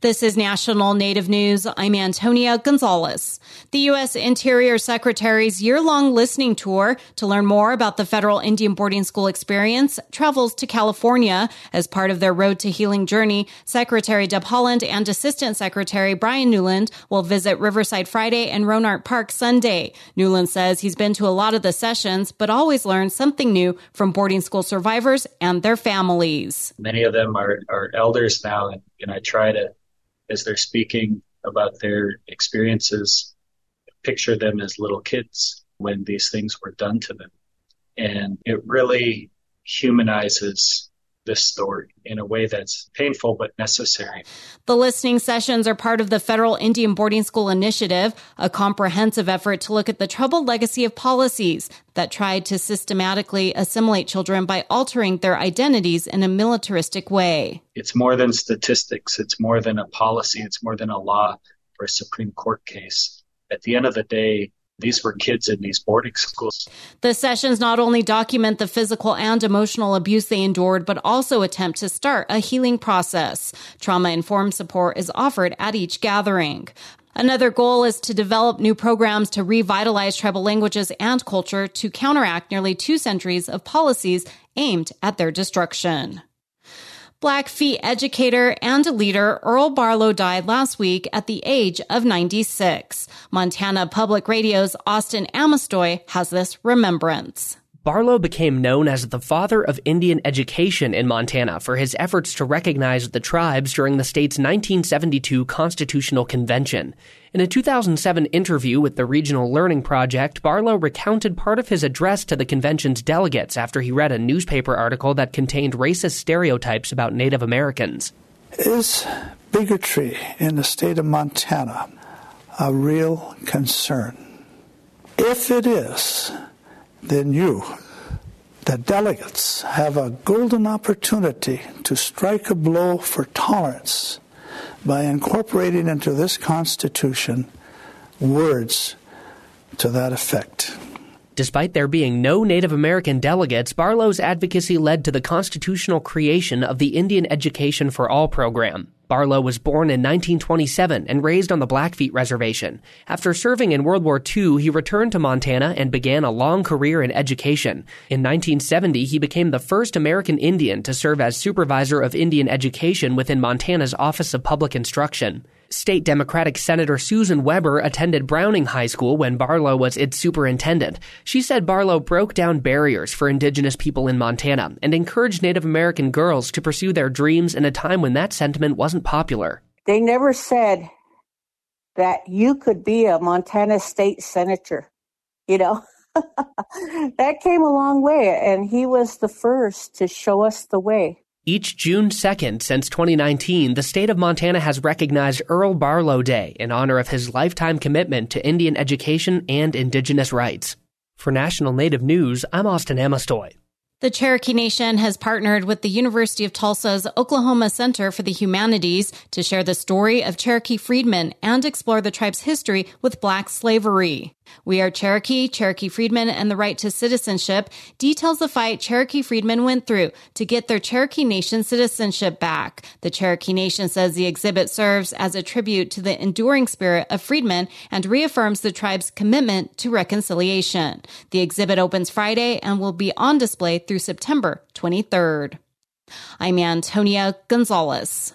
This is National Native News. I'm Antonia Gonzalez. The U.S. Interior Secretary's year-long listening tour to learn more about the federal Indian boarding school experience travels to California. As part of their Road to Healing journey, Secretary Deb Haaland and Assistant Secretary Bryan Newland will visit Riverside Friday and Rohnert Park Sunday. Newland says he's been to a lot of the sessions, but always learned something new from boarding school survivors and their families. Many of them are, are elders now, and, and I try to as they're speaking about their experiences, picture them as little kids when these things were done to them. And it really humanizes this story in a way that's painful but necessary. The listening sessions are part of the Federal Indian Boarding School Initiative, a comprehensive effort to look at the troubled legacy of policies that tried to systematically assimilate children by altering their identities in a militaristic way. It's more than statistics, it's more than a policy, it's more than a law or a Supreme Court case. At the end of the day, these were kids in these boarding schools. The sessions not only document the physical and emotional abuse they endured, but also attempt to start a healing process. Trauma informed support is offered at each gathering. Another goal is to develop new programs to revitalize tribal languages and culture to counteract nearly two centuries of policies aimed at their destruction. Blackfeet educator and leader Earl Barlow died last week at the age of 96. Montana Public Radio's Austin Amestoy has this remembrance. Barlow became known as the father of Indian education in Montana for his efforts to recognize the tribes during the state's 1972 Constitutional Convention. In a 2007 interview with the Regional Learning Project, Barlow recounted part of his address to the convention's delegates after he read a newspaper article that contained racist stereotypes about Native Americans. Is bigotry in the state of Montana a real concern? If it is, then you, the delegates, have a golden opportunity to strike a blow for tolerance by incorporating into this Constitution words to that effect. Despite there being no Native American delegates, Barlow's advocacy led to the constitutional creation of the Indian Education for All program. Barlow was born in 1927 and raised on the Blackfeet Reservation. After serving in World War II, he returned to Montana and began a long career in education. In 1970, he became the first American Indian to serve as supervisor of Indian education within Montana's Office of Public Instruction. State Democratic Senator Susan Weber attended Browning High School when Barlow was its superintendent. She said Barlow broke down barriers for Indigenous people in Montana and encouraged Native American girls to pursue their dreams in a time when that sentiment wasn't popular. They never said that you could be a Montana state senator, you know. that came a long way, and he was the first to show us the way. Each June 2nd since 2019, the state of Montana has recognized Earl Barlow Day in honor of his lifetime commitment to Indian education and indigenous rights. For National Native News, I'm Austin Amestoy. The Cherokee Nation has partnered with the University of Tulsa's Oklahoma Center for the Humanities to share the story of Cherokee freedmen and explore the tribe's history with black slavery. We Are Cherokee, Cherokee Freedmen, and the Right to Citizenship details the fight Cherokee freedmen went through to get their Cherokee Nation citizenship back. The Cherokee Nation says the exhibit serves as a tribute to the enduring spirit of freedmen and reaffirms the tribe's commitment to reconciliation. The exhibit opens Friday and will be on display through September 23rd. I'm Antonia Gonzalez.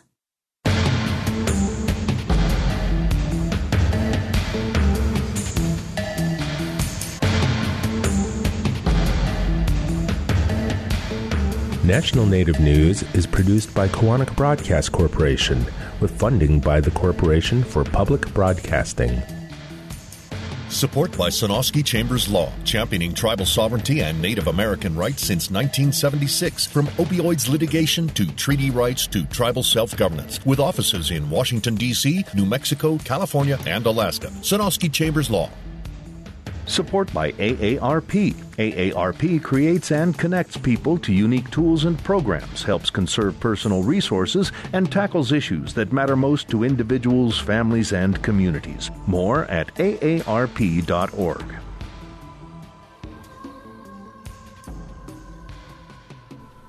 National Native News is produced by Koahnic Broadcast Corporation with funding by the Corporation for Public Broadcasting. Support by Sonosky Chambers Law, championing tribal sovereignty and Native American rights since 1976. From opioids litigation to treaty rights to tribal self governance, with offices in Washington, D.C., New Mexico, California, and Alaska. Sonosky Chambers Law, Support by AARP. AARP creates and connects people to unique tools and programs, helps conserve personal resources, and tackles issues that matter most to individuals, families, and communities. More at aarp.org.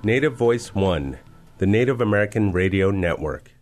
Native Voice One, the Native American Radio Network.